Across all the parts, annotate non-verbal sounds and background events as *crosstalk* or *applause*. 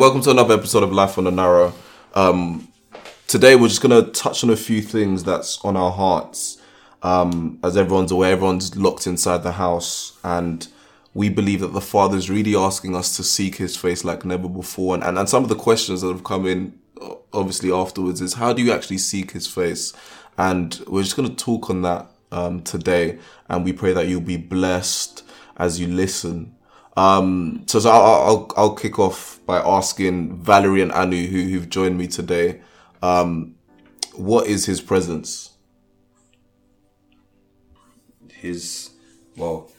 welcome to another episode of Life on the Narrow. Um, today we're just gonna touch on a few things that's on our hearts. Um, as everyone's aware, everyone's locked inside the house, and we believe that the Father is really asking us to seek His face like never before. And, and and some of the questions that have come in, obviously afterwards, is how do you actually seek His face? And we're just gonna talk on that um, today, and we pray that you'll be blessed as you listen. Um, so, so I'll, I'll, I'll kick off by asking Valerie and Anu, who, who've joined me today, um, what is his presence? his well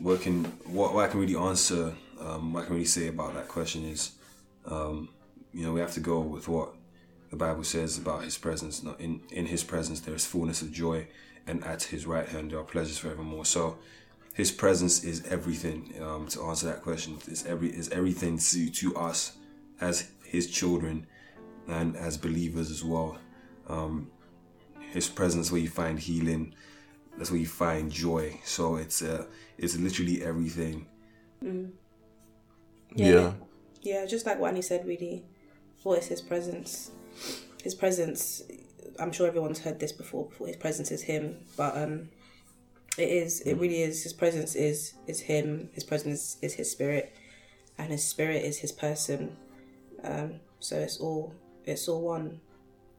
what can what, what I can really answer um, what I can really say about that question is um, you know we have to go with what the Bible says about his presence not in in his presence there is fullness of joy and at his right hand there are pleasures forevermore so his presence is everything um, to answer that question is every is everything to, to us as his children and as believers as well um, his presence where you find healing that's where you find joy. So it's uh, it's literally everything. Yeah. Yeah, just like what Annie said, really. What is his presence? His presence, I'm sure everyone's heard this before, before his presence is him, but um it is. It really is. His presence is is him, his presence is his spirit, and his spirit is his person. Um so it's all it's all one.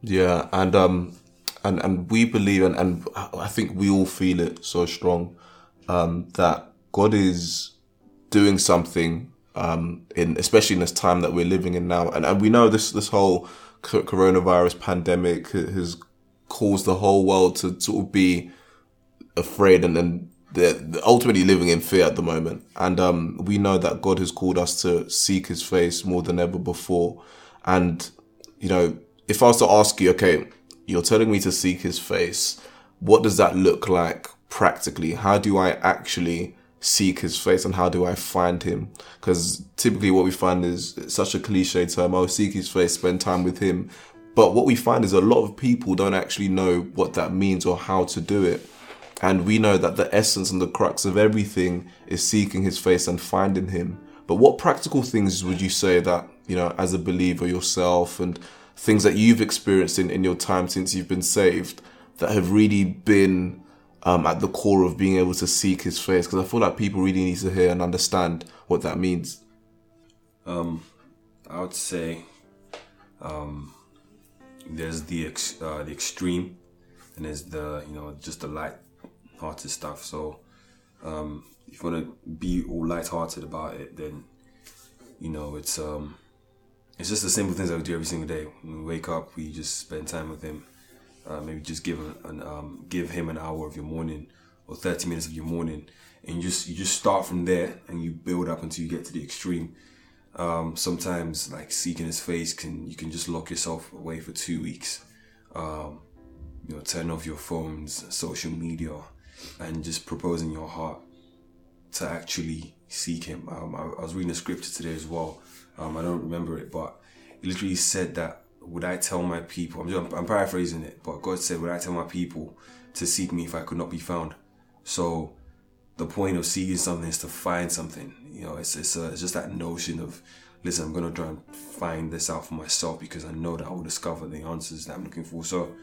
Yeah, and um, and and we believe, and and I think we all feel it so strong, um, that God is doing something, um, in especially in this time that we're living in now, and and we know this this whole coronavirus pandemic has caused the whole world to sort of be afraid and then they're ultimately living in fear at the moment. And um, we know that God has called us to seek His face more than ever before. And you know, if I was to ask you, okay, you're telling me to seek His face, what does that look like practically? How do I actually seek His face, and how do I find Him? Because typically, what we find is such a cliche term: "Oh, seek His face, spend time with Him." But what we find is a lot of people don't actually know what that means or how to do it. And we know that the essence and the crux of everything is seeking his face and finding him. But what practical things would you say that, you know, as a believer yourself and things that you've experienced in, in your time since you've been saved that have really been um, at the core of being able to seek his face? Because I feel like people really need to hear and understand what that means. Um, I would say um, there's the ex- uh, the extreme, and there's the you know just the light-hearted stuff. So um, if you want to be all light-hearted about it, then you know it's um it's just the simple things that we do every single day. When we wake up, we just spend time with him. Uh, maybe just give an, an um, give him an hour of your morning or 30 minutes of your morning and you just you just start from there and you build up until you get to the extreme um, sometimes like seeking his face can you can just lock yourself away for two weeks um, you know turn off your phones social media and just propose in your heart to actually seek him um, I, I was reading a scripture today as well um, I don't remember it but it literally said that would I tell my people I'm, just, I'm paraphrasing it but God said would I tell my people to seek me if I could not be found so the point of seeking something is to find something. You know, it's it's, uh, it's just that notion of, listen, I'm gonna try and find this out for myself because I know that I will discover the answers that I'm looking for. So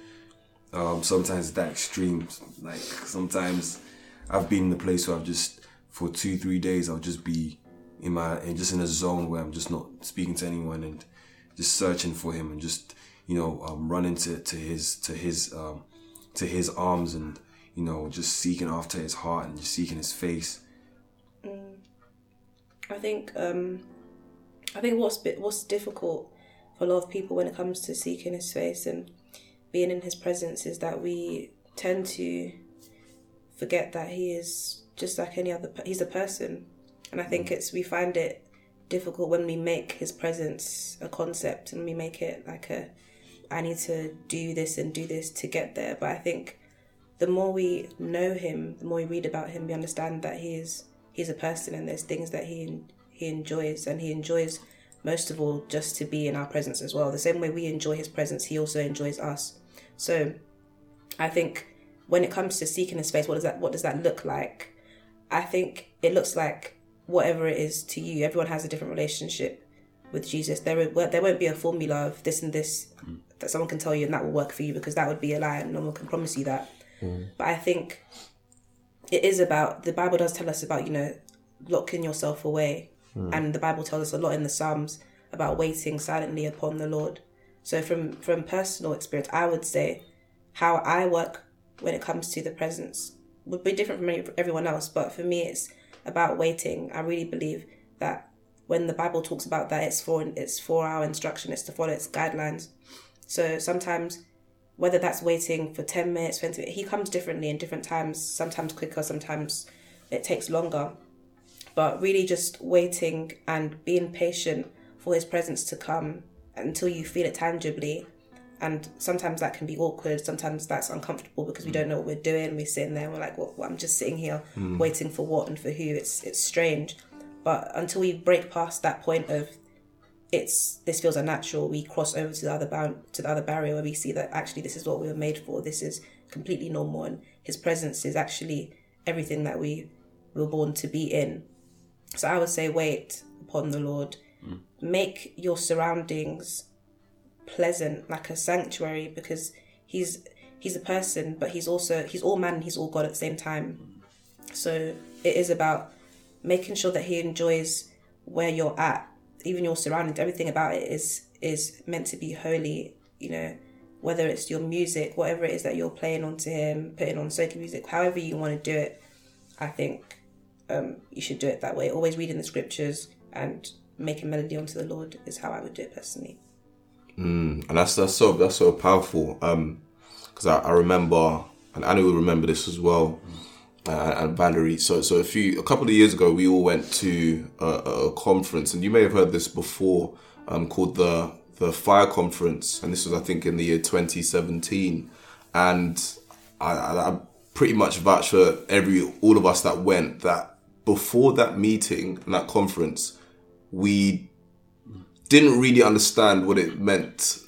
um, sometimes that extreme, like sometimes I've been in the place where I've just for two three days I'll just be in my and just in a zone where I'm just not speaking to anyone and just searching for him and just you know um, running to to his to his um, to his arms and you know, just seeking after his heart and just seeking his face. I think um I think what's what's difficult for a lot of people when it comes to seeking his face and being in his presence is that we tend to forget that he is just like any other he's a person and I think mm. it's we find it difficult when we make his presence a concept and we make it like a I need to do this and do this to get there but I think the more we know him, the more we read about him, we understand that he is he's a person and there's things that he he enjoys and he enjoys most of all just to be in our presence as well. The same way we enjoy his presence, he also enjoys us. So I think when it comes to seeking his space, what does that what does that look like? I think it looks like whatever it is to you. Everyone has a different relationship with Jesus. There there won't be a formula of this and this mm. that someone can tell you and that will work for you because that would be a lie and no one can promise you that. Mm. But I think it is about the Bible does tell us about you know locking yourself away, mm. and the Bible tells us a lot in the Psalms about waiting silently upon the Lord. So from from personal experience, I would say how I work when it comes to the presence would be different from everyone else. But for me, it's about waiting. I really believe that when the Bible talks about that, it's for it's for our instruction. It's to follow its guidelines. So sometimes, whether that's waiting for ten minutes, twenty, minutes, he comes differently in different times. Sometimes quicker, sometimes it takes longer. But really, just waiting and being patient for his presence to come until you feel it tangibly. And sometimes that can be awkward. Sometimes that's uncomfortable because we mm. don't know what we're doing. We're sitting there, and we're like, "What? I'm just sitting here mm. waiting for what and for who." It's it's strange, but until we break past that point of it's this feels unnatural, we cross over to the other bound to the other barrier where we see that actually this is what we were made for. This is completely normal, and His presence is actually everything that we were born to be in. So I would say, wait upon the Lord. Make your surroundings pleasant, like a sanctuary, because He's He's a person, but He's also He's all man, and He's all God at the same time. So it is about making sure that He enjoys where you're at, even your surroundings. Everything about it is is meant to be holy. You know, whether it's your music, whatever it is that you're playing onto Him, putting on soaking music, however you want to do it. I think um, you should do it that way. Always reading the scriptures and making melody unto the Lord is how I would do it personally. and that's that's so that's so powerful. Um, because I, I remember, and Annie will remember this as well, uh, and Valerie. So so a few a couple of years ago, we all went to a, a conference, and you may have heard this before, um, called the the Fire Conference, and this was I think in the year 2017, and I, I, I pretty much vouch for every all of us that went that before that meeting and that conference, we didn't really understand what it meant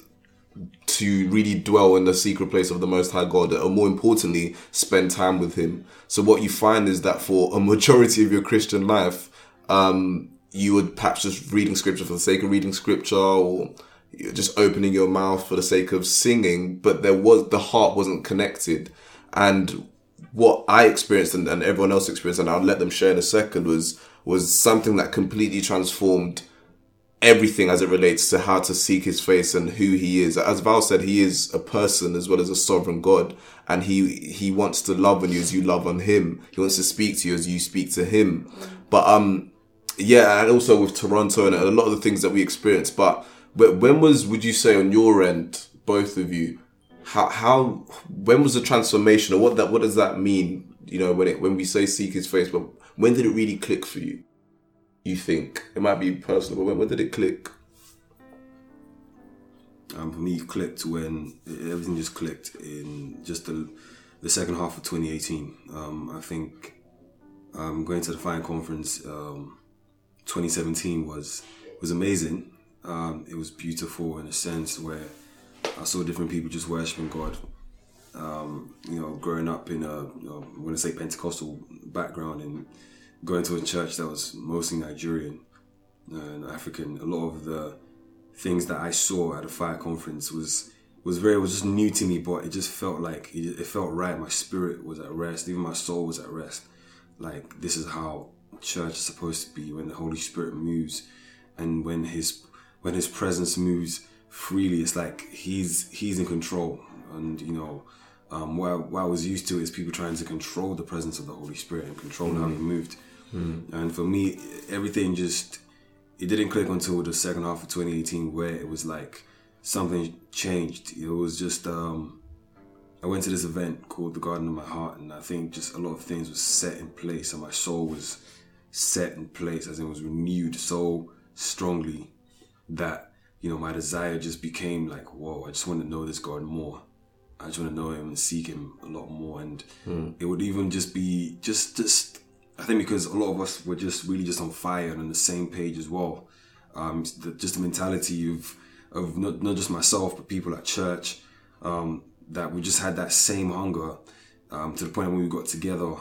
to really dwell in the secret place of the Most High God, or more importantly, spend time with Him. So what you find is that for a majority of your Christian life, um, you would perhaps just reading scripture for the sake of reading scripture, or just opening your mouth for the sake of singing, but there was the heart wasn't connected, and what I experienced and, and everyone else experienced, and I'll let them share in a second, was was something that completely transformed everything as it relates to how to seek his face and who he is. As Val said, he is a person as well as a sovereign God. And he, he wants to love on you as you love on him. He wants to speak to you as you speak to him. But, um, yeah, and also with Toronto and a lot of the things that we experienced. But, when was, would you say on your end, both of you, how, how, when was the transformation or what that, what does that mean? You know, when it, when we say seek his face, but when did it really click for you? You think it might be personal, but when, when did it click? Um, for me, clicked when everything just clicked in just the, the second half of 2018. Um, I think um, going to the Fire Conference um, 2017 was was amazing. Um, it was beautiful in a sense where I saw different people just worshiping God. Um, you know, growing up in a you know, I'm going to say Pentecostal background and going to a church that was mostly Nigerian and African. A lot of the things that I saw at a fire conference was was very was just new to me, but it just felt like it, it felt right. My spirit was at rest, even my soul was at rest. Like this is how church is supposed to be when the Holy Spirit moves, and when His when His presence moves freely. It's like He's He's in control, and you know. Um, what, I, what I was used to is people trying to control the presence of the Holy Spirit and control how He moved. And for me, everything just it didn't click until the second half of 2018 where it was like something changed. It was just um I went to this event called the Garden of My Heart and I think just a lot of things was set in place and my soul was set in place as it was renewed so strongly that you know my desire just became like whoa I just want to know this God more I just want to know him and seek him a lot more and it would even just be just just I think because a lot of us were just really just on fire and on the same page as well. Um, the, just the mentality of of not, not just myself but people at church um, that we just had that same hunger um, to the point when we got together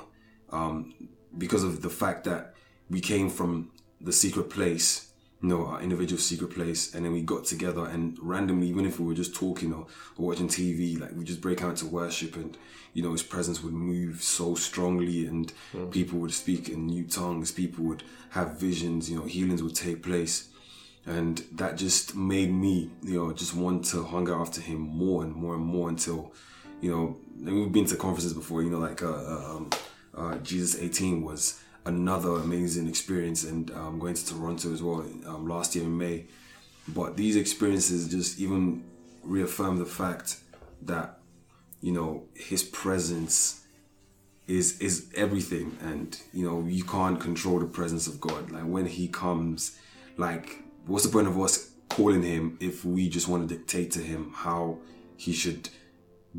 um, because of the fact that we came from the secret place know, our individual secret place, and then we got together and randomly, even if we were just talking or, or watching TV, like we just break out to worship, and you know, His presence would move so strongly, and people would speak in new tongues, people would have visions, you know, healings would take place, and that just made me, you know, just want to hunger after Him more and more and more until, you know, and we've been to conferences before, you know, like uh, uh, um, uh, Jesus 18 was another amazing experience and um, going to Toronto as well um, last year in May. But these experiences just even reaffirm the fact that you know His presence is is everything, and you know you can't control the presence of God. Like when He comes, like what's the point of us calling Him if we just want to dictate to Him how He should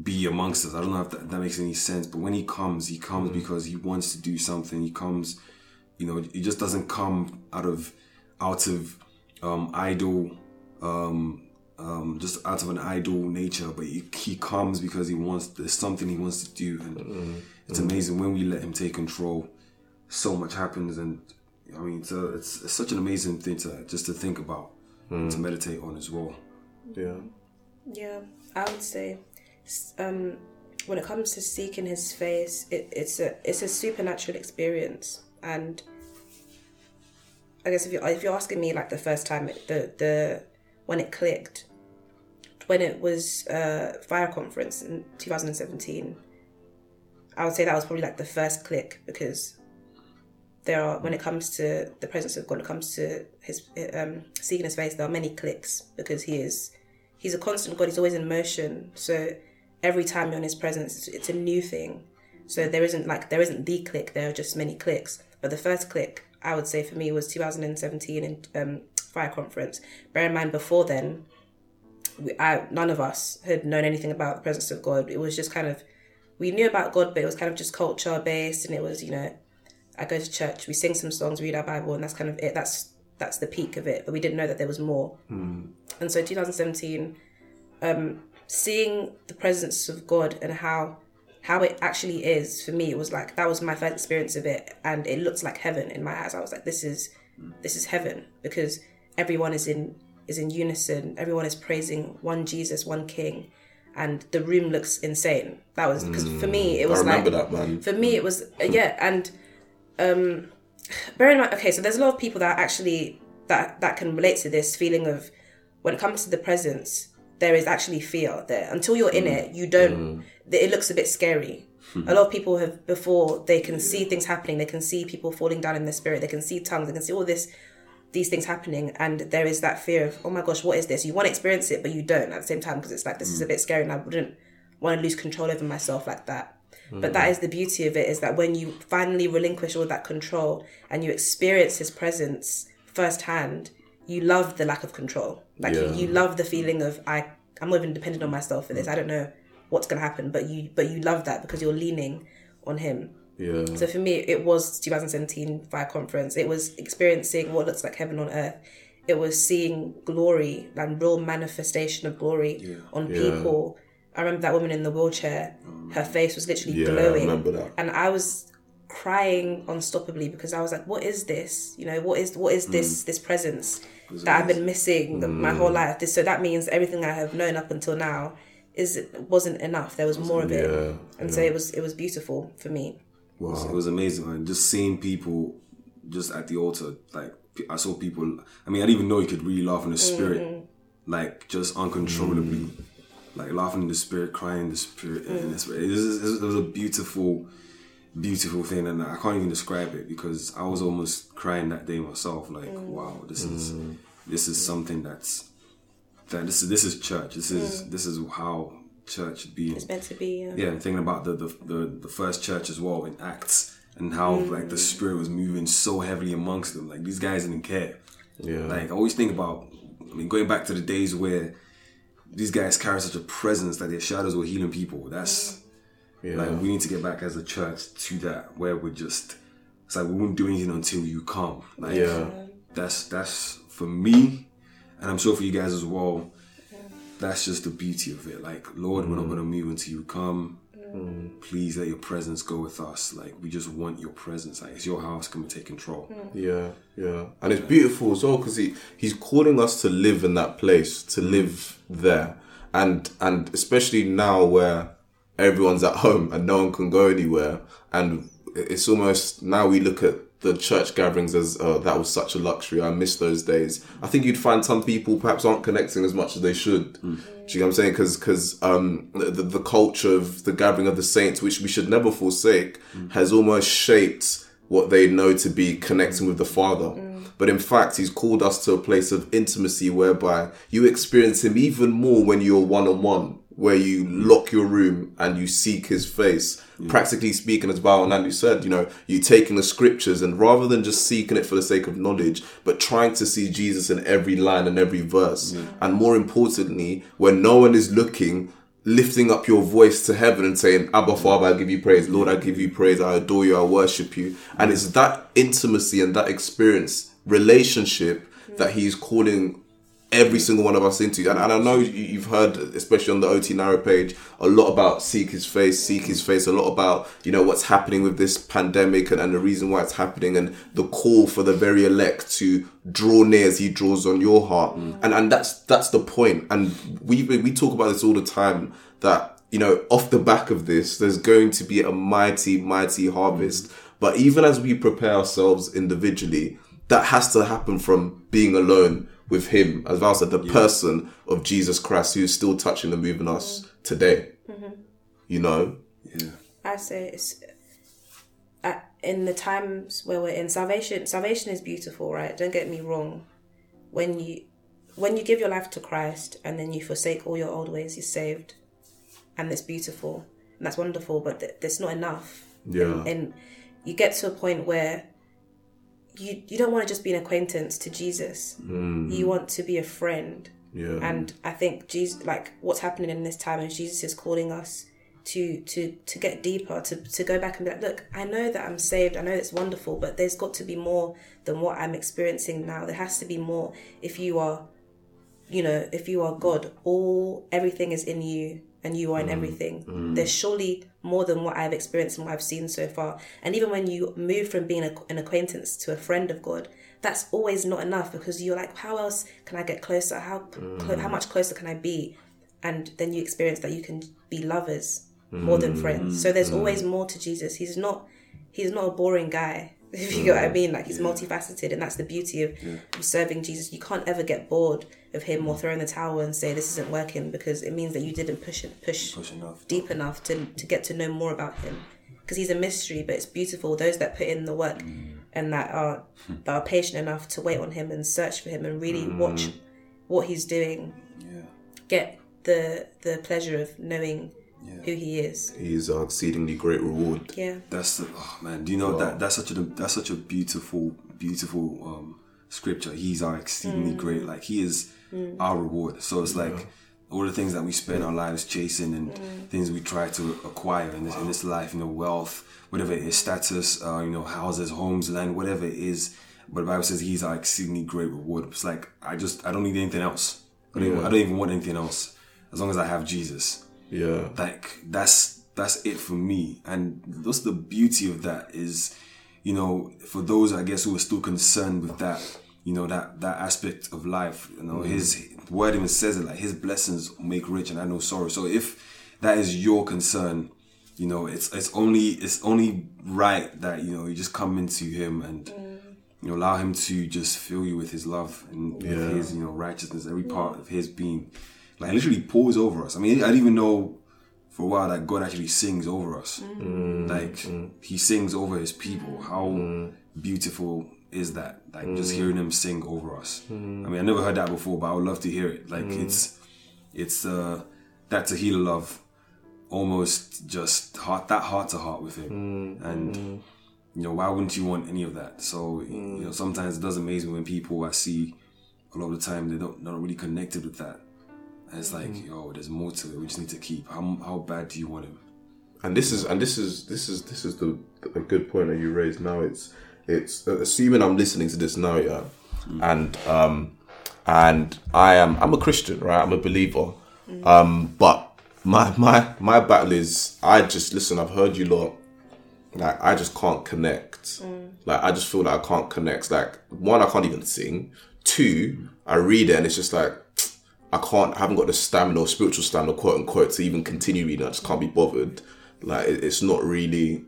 be amongst us. I don't know if that, that makes any sense, but when he comes, he comes because he wants to do something. He comes, you know, he just doesn't come out of out of um idle um um just out of an idle nature, but he, he comes because he wants there's something he wants to do and it's amazing when we let him take control so much happens and I mean it's, a, it's, it's such an amazing thing to just to think about and to meditate on as well. Yeah. Yeah, I would say, um, when it comes to seeking His face, it, it's a it's a supernatural experience, and I guess if you if you're asking me like the first time it, the the when it clicked, when it was uh, fire conference in 2017, I would say that was probably like the first click because there are when it comes to the presence of God, when it comes to his um, seeking his face, there are many clicks because he is he's a constant God. He's always in motion. So every time you're in his presence, it's, it's a new thing. So there isn't like there isn't the click. There are just many clicks. But the first click, I would say for me, was 2017 in um, fire conference. Bear in mind, before then, we, I, none of us had known anything about the presence of God. It was just kind of we knew about God, but it was kind of just culture based, and it was you know, I go to church, we sing some songs, read our Bible, and that's kind of it. That's that's the peak of it. But we didn't know that there was more. And so 2017, um, seeing the presence of God and how how it actually is for me, it was like that was my first experience of it, and it looks like heaven in my eyes. I was like, this is this is heaven because everyone is in is in unison. Everyone is praising one Jesus, one King, and the room looks insane. That was because for me it I was remember like that, man. for me it was uh, yeah and um bear in mind okay so there's a lot of people that actually that that can relate to this feeling of when it comes to the presence there is actually fear there. Until you're in mm. it you don't mm. it looks a bit scary. Hmm. A lot of people have before they can see things happening. They can see people falling down in the spirit. They can see tongues. They can see all this these things happening. And there is that fear of oh my gosh what is this? You want to experience it but you don't at the same time because it's like this is a hmm. bit scary and i wouldn't want to lose control over myself like that. Hmm. But that is the beauty of it is that when you finally relinquish all that control and you experience his presence firsthand you love the lack of control like Yeah. you, you love the feeling of i i'm not even dependent on myself for this i don't know what's going to happen but you but you love that because you're leaning on him Yeah. so for me, it was 2017 Fire Conference. It was experiencing what looks like heaven on earth. It was seeing glory, like real manifestation of glory on Yeah. people. I remember that woman in the wheelchair. Her face was literally Yeah, I glowing, remember that. and I was crying unstoppably because I was like, "What is this? You know, what is what is Mm. this this presence that I've been missing the, my whole mm. life?" This, so that means everything I have known up until now is wasn't enough. There was more of it, Yeah, and so it was it was beautiful for me. It was amazing, man. Just seeing people just at the altar. Like, I saw people, I mean, I didn't even know you could really laugh in the spirit. Mm-hmm. Like, just uncontrollably. Mm. Like, laughing in the spirit, crying in the spirit. In the spirit. It, was, it was a beautiful, beautiful thing. And I can't even describe it because I was almost crying that day myself. Like, mm. wow, this is mm. this is something that's. That this is this is church. This is mm. this is how church should be. It's meant to be. Yeah. Yeah, and thinking about the, the the the first church as well in Acts and how like the spirit was moving so heavily amongst them. Like these guys didn't care. Yeah. Like I always think about I mean going back to the days where these guys carry such a presence that their shadows were healing people. That's yeah. like we need to get back as a church to that where we're just it's like we won't do anything until you come. Like Yeah. that's that's for me and I'm sure for you guys as well. That's just the beauty of it. Like, Lord, we're not mm. gonna move until you come. Mm. Mm. Please let your presence go with us. Like we just want your presence. Like it's your house. Come and take control. Yeah, yeah, and it's beautiful as well because he he's calling us to live in that place, to live there, and and especially now where everyone's at home and no one can go anywhere, and it's almost now we look at the church gatherings as uh, that was such a luxury. I miss those days. I think you'd find some people perhaps aren't connecting as much as they should. Do you know what I'm saying? Because because um, the, the culture of the gathering of the saints, which we should never forsake, has almost shaped what they know to be connecting with the Father. But in fact, He's called us to a place of intimacy whereby you experience Him even more when you're one on one, where you lock your room and you seek His face. Practically speaking, as and Andy said, you know, you taking the scriptures and rather than just seeking it for the sake of knowledge, but trying to see Jesus in every line and every verse. And more importantly, when no one is looking, lifting up your voice to heaven and saying, Abba Father, I give you praise. Lord, I give you praise. I adore you. I worship you. And it's that intimacy and that experience, relationship that he's calling every single one of us into. And, and I know you- you've heard, especially on the OT Narrow page, a lot about seek his face, seek his face, a lot about, you know, what's happening with this pandemic and, and the reason why it's happening and the call for the very elect to draw near as he draws on your heart. Mm. And and that's that's the point. And we we talk about this all the time that, you know, off the back of this, there's going to be a mighty, mighty harvest. Mm. But even as we prepare ourselves individually, that has to happen from being alone with him, as Val said, the person of Jesus Christ who is still touching and moving us today. You know? Yeah. I say it's uh, in the times where we're in salvation. Salvation is beautiful, right? Don't get me wrong. When you when you give your life to Christ and then you forsake all your old ways, you're saved, and it's beautiful and that's wonderful. But th- that's not enough. Yeah. And, and you get to a point where you you don't want to just be an acquaintance to Jesus. Mm-hmm. You want to be a friend. Yeah. And I think Jesus, like what's happening in this time, is Jesus is calling us to to to get deeper, to to go back and be like, look, I know that I'm saved, I know it's wonderful, but there's got to be more than what I'm experiencing now. There has to be more. If you are, you know, if you are God, all everything is in you, and you are in mm-hmm. everything. Mm-hmm. There's surely more than what I've experienced and what I've seen so far. And even when you move from being a, an acquaintance to a friend of God, that's always not enough because you're like, how else can I get closer? How clo- how mm. much closer can I be? And then you experience that you can be lovers more than mm. friends. So there's mm. always more to Jesus. He's not he's not a boring guy. If you get what I mm. mean, like he's multifaceted, and that's the beauty of, of serving Jesus. You can't ever get bored of him or mm. throw in the towel and say this isn't working because it means that you didn't push it, push, Push enough. deep enough to to get to know more about him. Because he's a mystery, but it's beautiful. Those that put in the work mm. and that are *laughs* that are patient enough to wait on him and search for him and really watch what he's doing, Yeah. get the the pleasure of knowing who he is. He's our exceedingly great reward. Yeah. That's the, oh man. Do you know that that's such a that's such a beautiful beautiful um scripture. He's our exceedingly great. Like he is our reward. So it's like all the things that we spend our lives chasing and things we try to acquire in this in this life, you know, wealth, whatever it is, status, uh, you know, houses, homes, land, whatever it is. But the Bible says he's our exceedingly great reward. It's like I just I don't need anything else. I don't, even, I don't even want anything else as long as I have Jesus Yeah. like that's that's it for me. And what's the beauty of that is you know for those i guess who are still concerned with that you know that that aspect of life you know mm. his word even says it like his blessings make rich and i know sorrow. So if that is your concern you know it's it's only it's only right that you know you just come into him and mm. you know allow him to just fill you with his love and with Yeah. his you know righteousness every part of his being like literally pours over us. I mean i didn't even know for a while that god actually sings over us. Mm. Like mm. he sings over his people. How mm. beautiful is that? Like just hearing him sing over us. I mean i never heard that before but i would love to hear it. Like it's it's uh that Tahila love almost just heart that heart to heart with him. And you know why wouldn't you want any of that? So you know sometimes it does amaze me when people i see a lot of the time they don't not really connected with that and it's like yo there's more to it we just need to keep how, how bad do you want him and this is and this is this is this is the a good point that you raised now it's it's assuming i'm listening to this now yeah and um and i am i'm a christian right i'm a believer um but my my my battle is I just listen. I've heard you lot. Like I just can't connect. Like I just feel like I can't connect. Like one, I can't even sing. Two, I read it and it's just like I can't. I haven't got the stamina or spiritual stamina, quote unquote, to even continue reading. I just can't be bothered. Like it, it's not really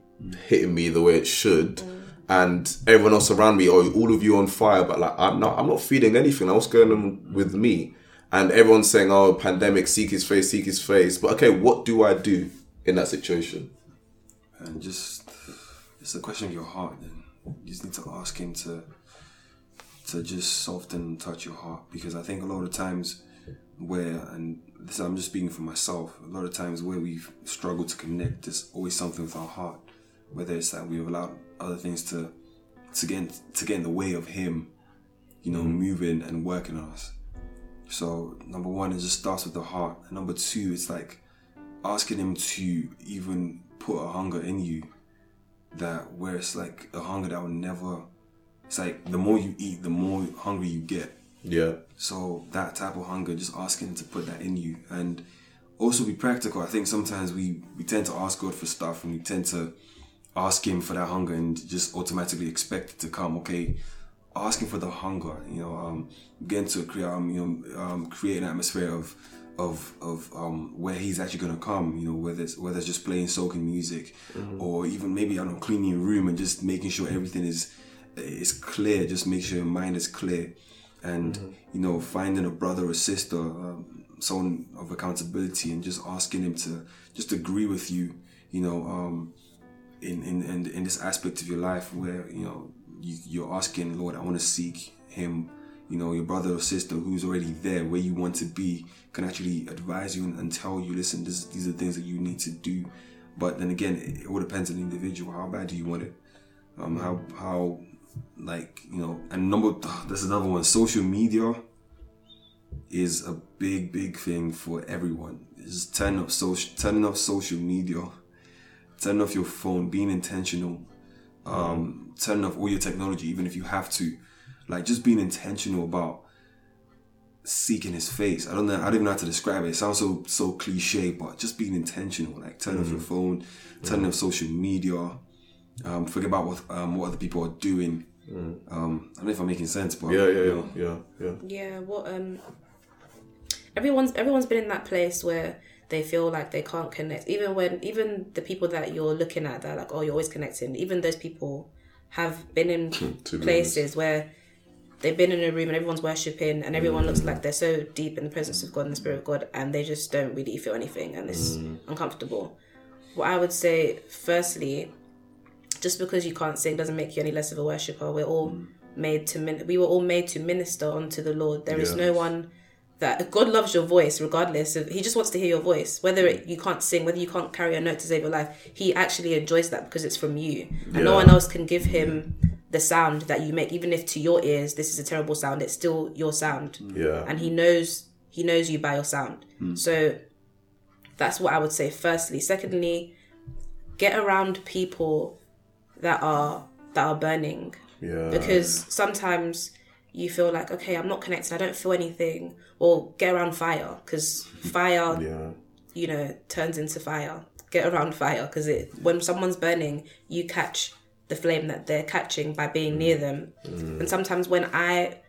hitting me the way it should. And everyone else around me, oh, all of you on fire, but like I'm not. I'm not feeling anything. Like, what's going on with me? And everyone's saying, "Oh, pandemic, seek His face, seek His face." But okay, what do I do in that situation? and just it's a question of your heart then you just need to ask him to to just soften and touch your heart because i think a lot of times where and this i'm just speaking for myself a lot of times where we've struggled to connect there's always something with our heart whether it's that we've allowed other things to to get in, to get in the way of him you know mm. moving and working on us. So number one it just starts with the heart. And number two it's like asking him to even put a hunger in you that where it's like a hunger that will never it's like the more you eat the more hungry you get Yeah, so that type of hunger just asking him to put that in you. And also be practical. I think sometimes we we tend to ask god for stuff and we tend to ask him for that hunger and just automatically expect it to come. Okay asking for the hunger you know um getting to create um you know um create an atmosphere of of of um where he's actually gonna come you know whether it's whether it's just playing soaking music or even maybe I don't know cleaning your room and just making sure everything is is clear. Just make sure your mind is clear and you know finding a brother or sister um, someone of accountability and just asking him to just agree with you you know um in in in, in this aspect of your life where you know you, you're asking lord i want to seek him you know your brother or sister who's already there where you want to be can actually advise you and, and tell you listen this, these are things that you need to do but then again it, it all depends on the individual. How bad do you want it? Um how how like you know and number *sighs* that's another one. Social media is a big big thing for everyone. Just turn off social turning off social media turning off your phone being intentional um turning off all your technology even if you have to. Like just being intentional about seeking his face. I don't know i don't even know how to describe it. It sounds so so cliche but just being intentional. Like turn off your phone turn off social media um forget about what um what other people are doing um i don't know if i'm making sense but yeah, yeah, yeah, yeah, yeah. Yeah, what um everyone's everyone's been in that place where they feel like they can't connect. Even when even the people that you're looking at that are like, oh you're always connecting, even those people have been in *laughs* To be places where they've been in a room and everyone's worshipping and everyone looks like they're so deep in the presence of God and the Spirit of God and they just don't really feel anything and it's uncomfortable. What I would say firstly, just because you can't sing doesn't make you any less of a worshipper. We're all mm. made to min- we were all made to minister unto the Lord. There is Yeah. no one that God loves your voice regardless of he just wants to hear your voice. Whether it, you can't sing, whether you can't carry a note to save your life, he actually enjoys that because it's from you. And no one else can give him the sound that you make even if to your ears this is a terrible sound, it's still your sound mm. Yeah. and he knows he knows you by your sound. So that's what I would say firstly. Secondly, get around people that are that are burning Yeah. because sometimes you feel like okay, I'm not connected, I don't feel anything. Or get around fire because fire yeah. you know turns into fire. Get around fire because it when someone's burning, you catch the flame that they're catching by being near them. And sometimes when I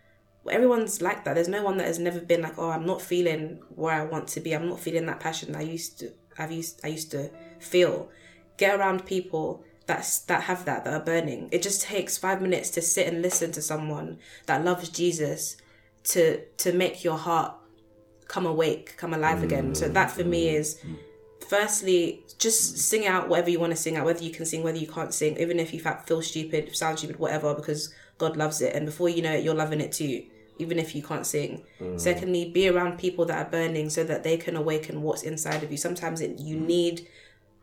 everyone's like that. There's no one that has never been like, oh, I'm not feeling where I want to be. I'm not feeling that passion I used to. I've used. I used to feel. Get around people that's that have that that are burning. It just takes five minutes to sit and listen to someone that loves Jesus to to make your heart come awake, come alive again. So that for me mm. is firstly just sing out whatever you want to sing out, whether you can sing, whether you can't sing, even if you feel stupid, sound stupid, whatever, because God loves it. And before you know it, you're loving it too, even if you can't sing. Mm. Secondly, be around people that are burning so that they can awaken what's inside of you. Sometimes it, you mm. need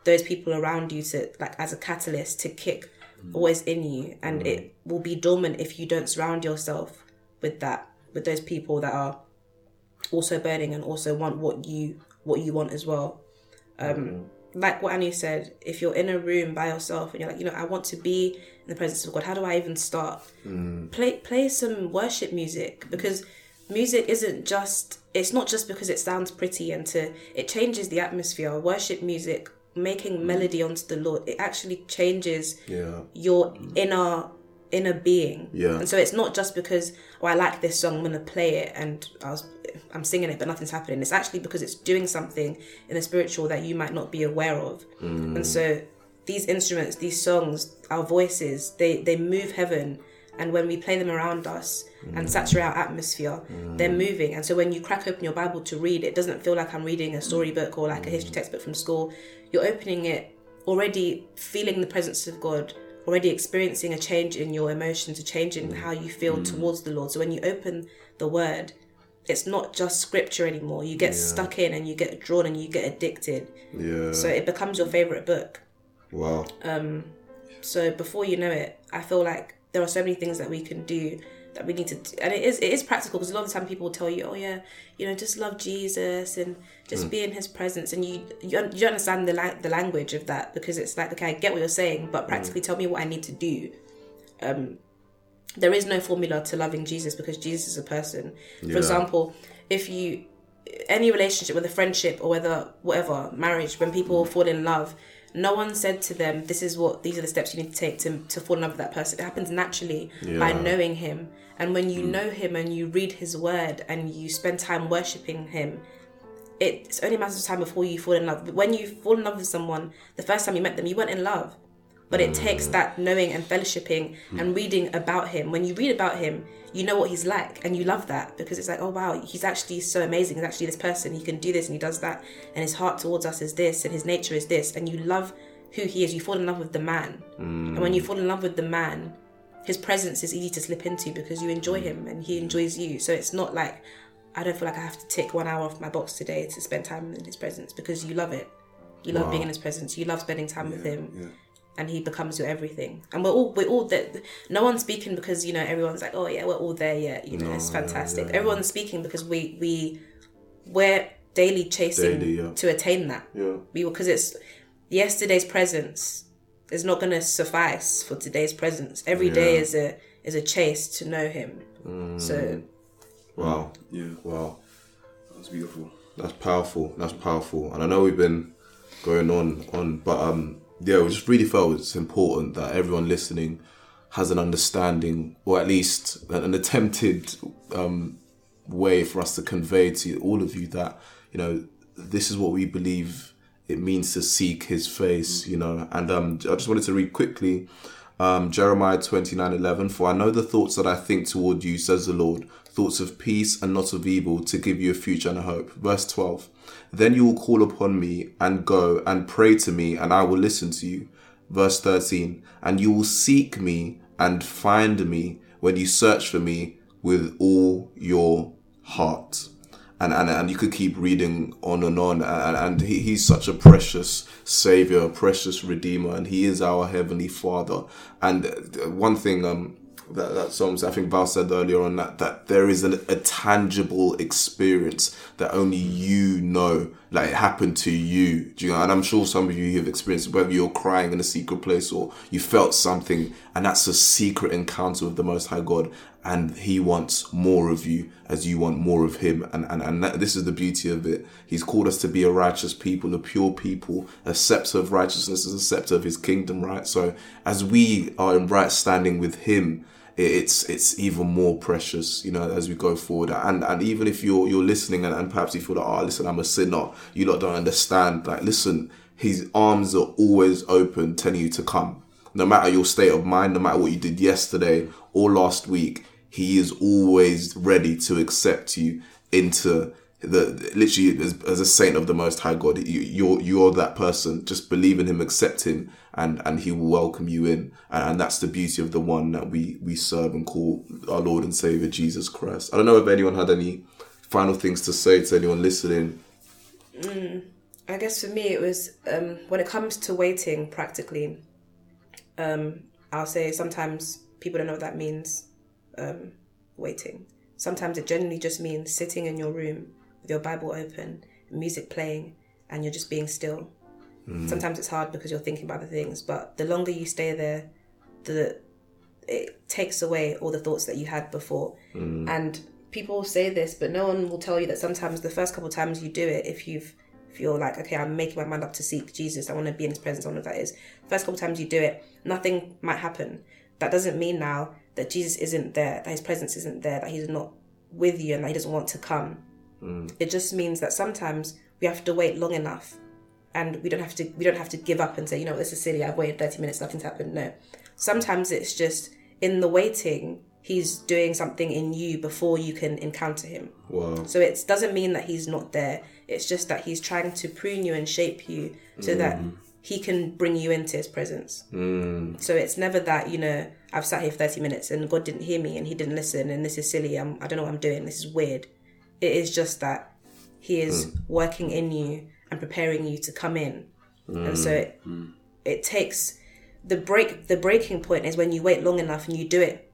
those people around you to, like, as a catalyst to kick mm. always in you. And mm. it will be dormant if you don't surround yourself with that, with those people that are also burning and also want what you what you want as well. Um mm-hmm. like what annie said if you're in a room by yourself and you're like you know i want to be in the presence of god how do i even start? Mm. Play play some worship music because music isn't just it's not just because it sounds pretty and to it changes the atmosphere. Worship music making mm. melody onto the lord it actually changes Yeah. your inner inner being. Yeah. and so it's not just because oh i like this song i'm gonna play it and i was i'm singing it but nothing's happening. It's actually because it's doing something in the spiritual that you might not be aware of. Mm. And so these instruments these songs our voices they they move heaven. And when we play them around us and mm. saturate our atmosphere they're moving. And so when you crack open your bible to read it doesn't feel like i'm reading a storybook or like a history textbook from school you're opening it already feeling the presence of god already experiencing a change in your emotions a change in how you feel towards the lord. So when you open the word it's not just scripture anymore. You get stuck in and you get drawn and you get addicted. Yeah. so it becomes your favorite book. Wow. Um, so before you know it, I feel like there are so many things that we can do that we need to, do. and it is it is practical because a lot of the time people will tell you, oh yeah, you know, just love Jesus and just mm. be in His presence, and you you, you don't understand the la- the language of that because it's like okay, I get what you're saying, but mm. practically tell me what I need to do. Um, there is no formula to loving Jesus because Jesus is a person. For example, if you any relationship, whether friendship or whether whatever marriage, when people mm. fall in love, no one said to them, "This is what these are the steps you need to take to to fall in love with that person." It happens naturally by knowing him, and when you mm. know him and you read his word and you spend time worshiping him, it's only a matter of time before you fall in love. But when you fall in love with someone, the first time you met them, you weren't in love. But it mm. takes that knowing and fellowshipping and mm. reading about him. When you read about him, you know what he's like, and you love that because it's like, oh wow, he's actually so amazing. He's actually this person. He can do this and he does that, and his heart towards us is this, and his nature is this, and you love who he is. You fall in love with the man, and when you mm. fall in love with the man, his presence is easy to slip into because you enjoy him and he enjoys you. So it's not like I don't feel like I have to tick one hour off my box today to spend time in his presence because you love it. You love being in his presence. You love spending time with him. And he becomes your everything, and we're all we're all there. No one's speaking because you know everyone's like, oh yeah, we're all there yet. You know, it's fantastic. Everyone's speaking because we we we're daily chasing Daily, yeah. to attain that. Yeah. We because it's yesterday's presence is not going to suffice for today's presence. Every day Yeah. is a is a chase to know Him. So Wow. Yeah, Wow. that's beautiful. That's powerful. That's powerful. And I know we've been going on on, but um, yeah, we just really felt it's important that everyone listening has an understanding, or at least an, attempted um, way for us to convey to all of you that you know this is what we believe it means to seek His face. You know, and um, I just wanted to read quickly um, Jeremiah twenty nine eleven. For I know the thoughts that I think toward you, says the Lord, thoughts of peace and not of evil, to give you a future and a hope. Verse 12. Then you will call upon me and go and pray to me, and I will listen to you. Verse 13. And you will seek me and find me when you search for me with all your heart and and, and you could keep reading on and on and, and he, he's such a precious savior a precious redeemer and he is our heavenly father and uh, one thing um that, that Psalms, I think Val said earlier on that, that there is an, a tangible experience that only you know, like it happened to you. You know? And I'm sure some of you have experienced whether you're crying in a secret place or you felt something, and that's a secret encounter with the Most High God and he wants more of you as you want more of him and and, and that, this is the beauty of it he's called us to be a righteous people a pure people a scepter of righteousness a scepter of his kingdom right so as we are in right standing with him it's it's even more precious you know as we go forward. And and even if you're you're listening and, and perhaps you feel like oh listen i'm a sinner you lot don't understand. Like listen his arms are always open telling you to come. No matter your state of mind, no matter what you did yesterday or last week, he is always ready to accept you into the literally as, as a saint of the Most High God. You, you're you're that person. Just believe in him, accept him, and and he will welcome you in. And, and that's the beauty of the one that we we serve and call our Lord and Savior Jesus Christ. I don't know if anyone had any final things to say to anyone listening. I guess for me it was um, when it comes to waiting practically. Um, I'll say sometimes people don't know what that means. Um, waiting. Sometimes it generally just means sitting in your room with your Bible open, music playing, and you're just being still. Mm. Sometimes it's hard because you're thinking about the things, but the longer you stay there, the it takes away all the thoughts that you had before. Mm. And people say this, but no one will tell you that sometimes the first couple times you do it, if you've if you're like, okay, I'm making my mind up to seek Jesus, I want to be in His presence, I don't know what that is. First couple times you do it, nothing might happen. That doesn't mean now that Jesus isn't there, that His presence isn't there, that He's not with you, and that He doesn't want to come. It just means that sometimes we have to wait long enough, and we don't have to we don't have to give up and say, you know, this is silly. I've waited thirty minutes, nothing's happened. No, sometimes it's just in the waiting. He's doing something in you before you can encounter him. Wow. So it doesn't mean that he's not there. It's just that he's trying to prune you and shape you so that he can bring you into his presence. Mm. So it's never that, you know, I've sat here for 30 minutes and God didn't hear me and he didn't listen and this is silly. I'm, I don't know what I'm doing. This is weird. It is just that he is hmm. working in you and preparing you to come in. And so it, hmm. Hmm. it takes the break, the breaking point is when you wait long enough and you do it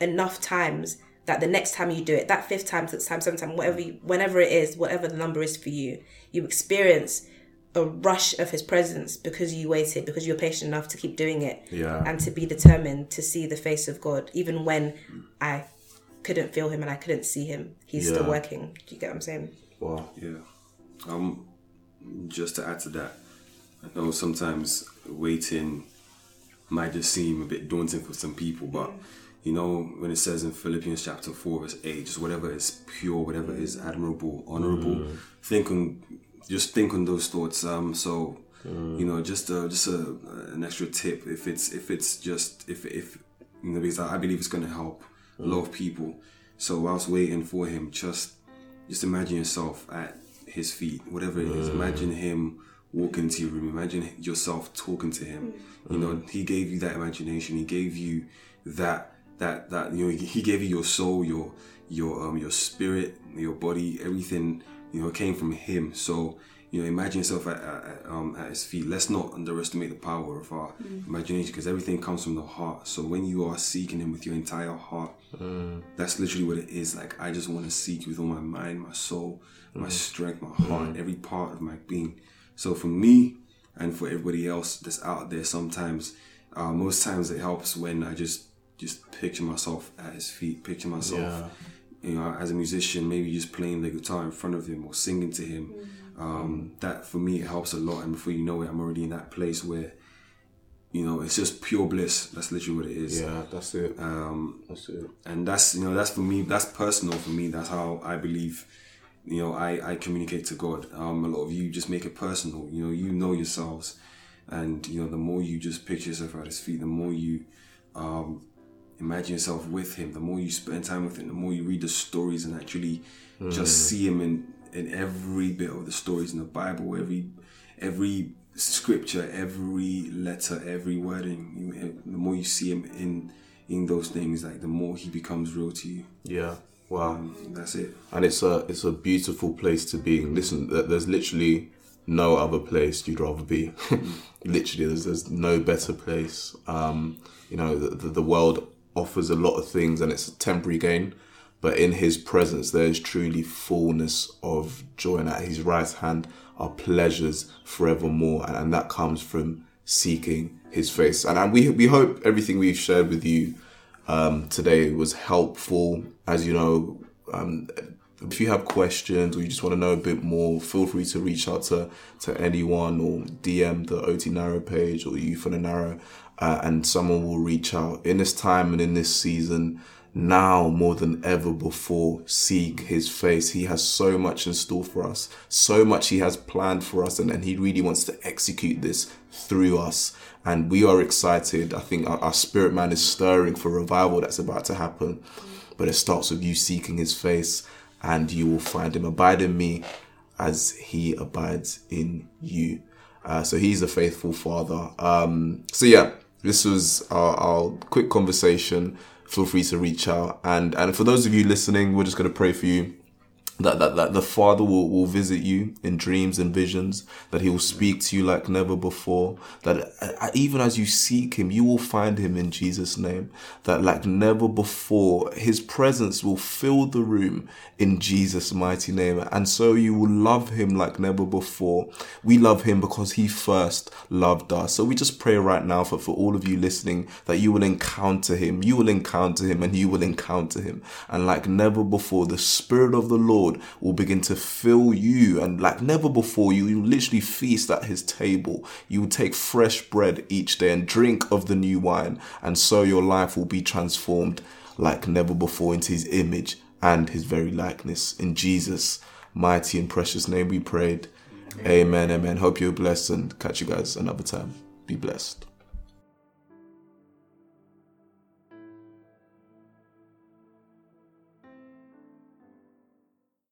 enough times that the next time you do it, that fifth time, sixth time, seventh time, whatever, you, whenever it is, whatever the number is for you, you experience a rush of his presence because you waited, because you're patient enough to keep doing it, Yeah. and to be determined to see the face of God, even when I couldn't feel him and I couldn't see him. He's still working. Do you get what I'm saying? Wow. Yeah. Um, just to add to that, I know sometimes waiting might just seem a bit daunting for some people, but you know when it says in Philippians chapter four verse eight, just whatever is pure, whatever is admirable, honorable, think on, just think on those thoughts. Um, so you know, just uh, just a, an extra tip if it's if it's just if if you know because I I believe it's going to help a lot of people. So whilst waiting for him, just just imagine yourself at his feet, whatever it is. Imagine him walking into your room. Imagine yourself talking to him. You know, he gave you that imagination. He gave you that that that you know. He gave you your soul, your your um your spirit, your body, everything. You know, came from him. So you know, imagine yourself at, at, at, um, at his feet. Let's not underestimate the power of our mm. imagination because everything comes from the heart. So when you are seeking him with your entire heart, mm. that's literally what it is. Like I just want to seek you with all my mind, my soul, my mm. strength, my heart, every part of my being. So for me and for everybody else that's out there, sometimes, uh, most times it helps when I just just picture myself at his feet, picture myself, Yeah. you know, as a musician, maybe just playing the guitar in front of him or singing to him. Um, that for me it helps a lot, and before you know it, I'm already in that place where, you know, it's just pure bliss. That's literally what it is. Yeah, that's it. um, That's it. and that's you know that's for me that's personal for me. That's how i believe you know i i communicate to god. Um a lot of you just make it personal. You know you know yourselves. And you know the more you just picture yourself at his feet the more you um imagine yourself with him the more you spend time with him the more you read the stories and actually just see him in in every bit of the stories in the bible every every scripture every letter every wording you, the more you see him in in those things like the more he becomes real to you Yeah. Wow. um, that's it and it's a it's a beautiful place to be. Listen, there's literally no other place you'd rather be. *laughs* literally, there's there's no better place. Um, you know, the, the the world offers a lot of things, and it's a temporary gain. But in His presence, there is truly fullness of joy, and at His right hand are pleasures forevermore, and, and that comes from seeking His face. And, and we we hope everything we've shared with you um, today was helpful. As you know, um, if you have questions or you just want to know a bit more, feel free to reach out to, to anyone or DM the OT Narrow page or Youth on the Narrow, uh, and someone will reach out. In this time and in this season, now more than ever before, seek His face. He has so much in store for us, so much He has planned for us, and, and He really wants to execute this through us. And we are excited. I think our, our spirit man is stirring for revival that's about to happen. But it starts with you seeking his face, and you will find him. Abide in me as he abides in you. Uh, so he's a faithful father. Um, so yeah, this was our, our quick conversation. Feel free to reach out. And, and for those of you listening, we're just going to pray for you that, that, that the Father will, will visit you in dreams and visions, that He will speak to you like never before, that uh, even as you seek Him, you will find Him in Jesus' name, that like never before, His presence will fill the room in Jesus' mighty name. And so you will love Him like never before. We love Him because He first loved us. So we just pray right now for, for all of you listening that you will encounter Him, you will encounter Him, and you will encounter Him. And like never before, the Spirit of the Lord Lord will begin to fill you. And like never before you you literally feast at his table. You will take fresh bread each day and drink of the new wine. And so your life will be transformed like never before into his image and his very likeness. In Jesus mighty and precious name we prayed. Amen. Amen. Hope you're blessed and catch you guys another time. Be blessed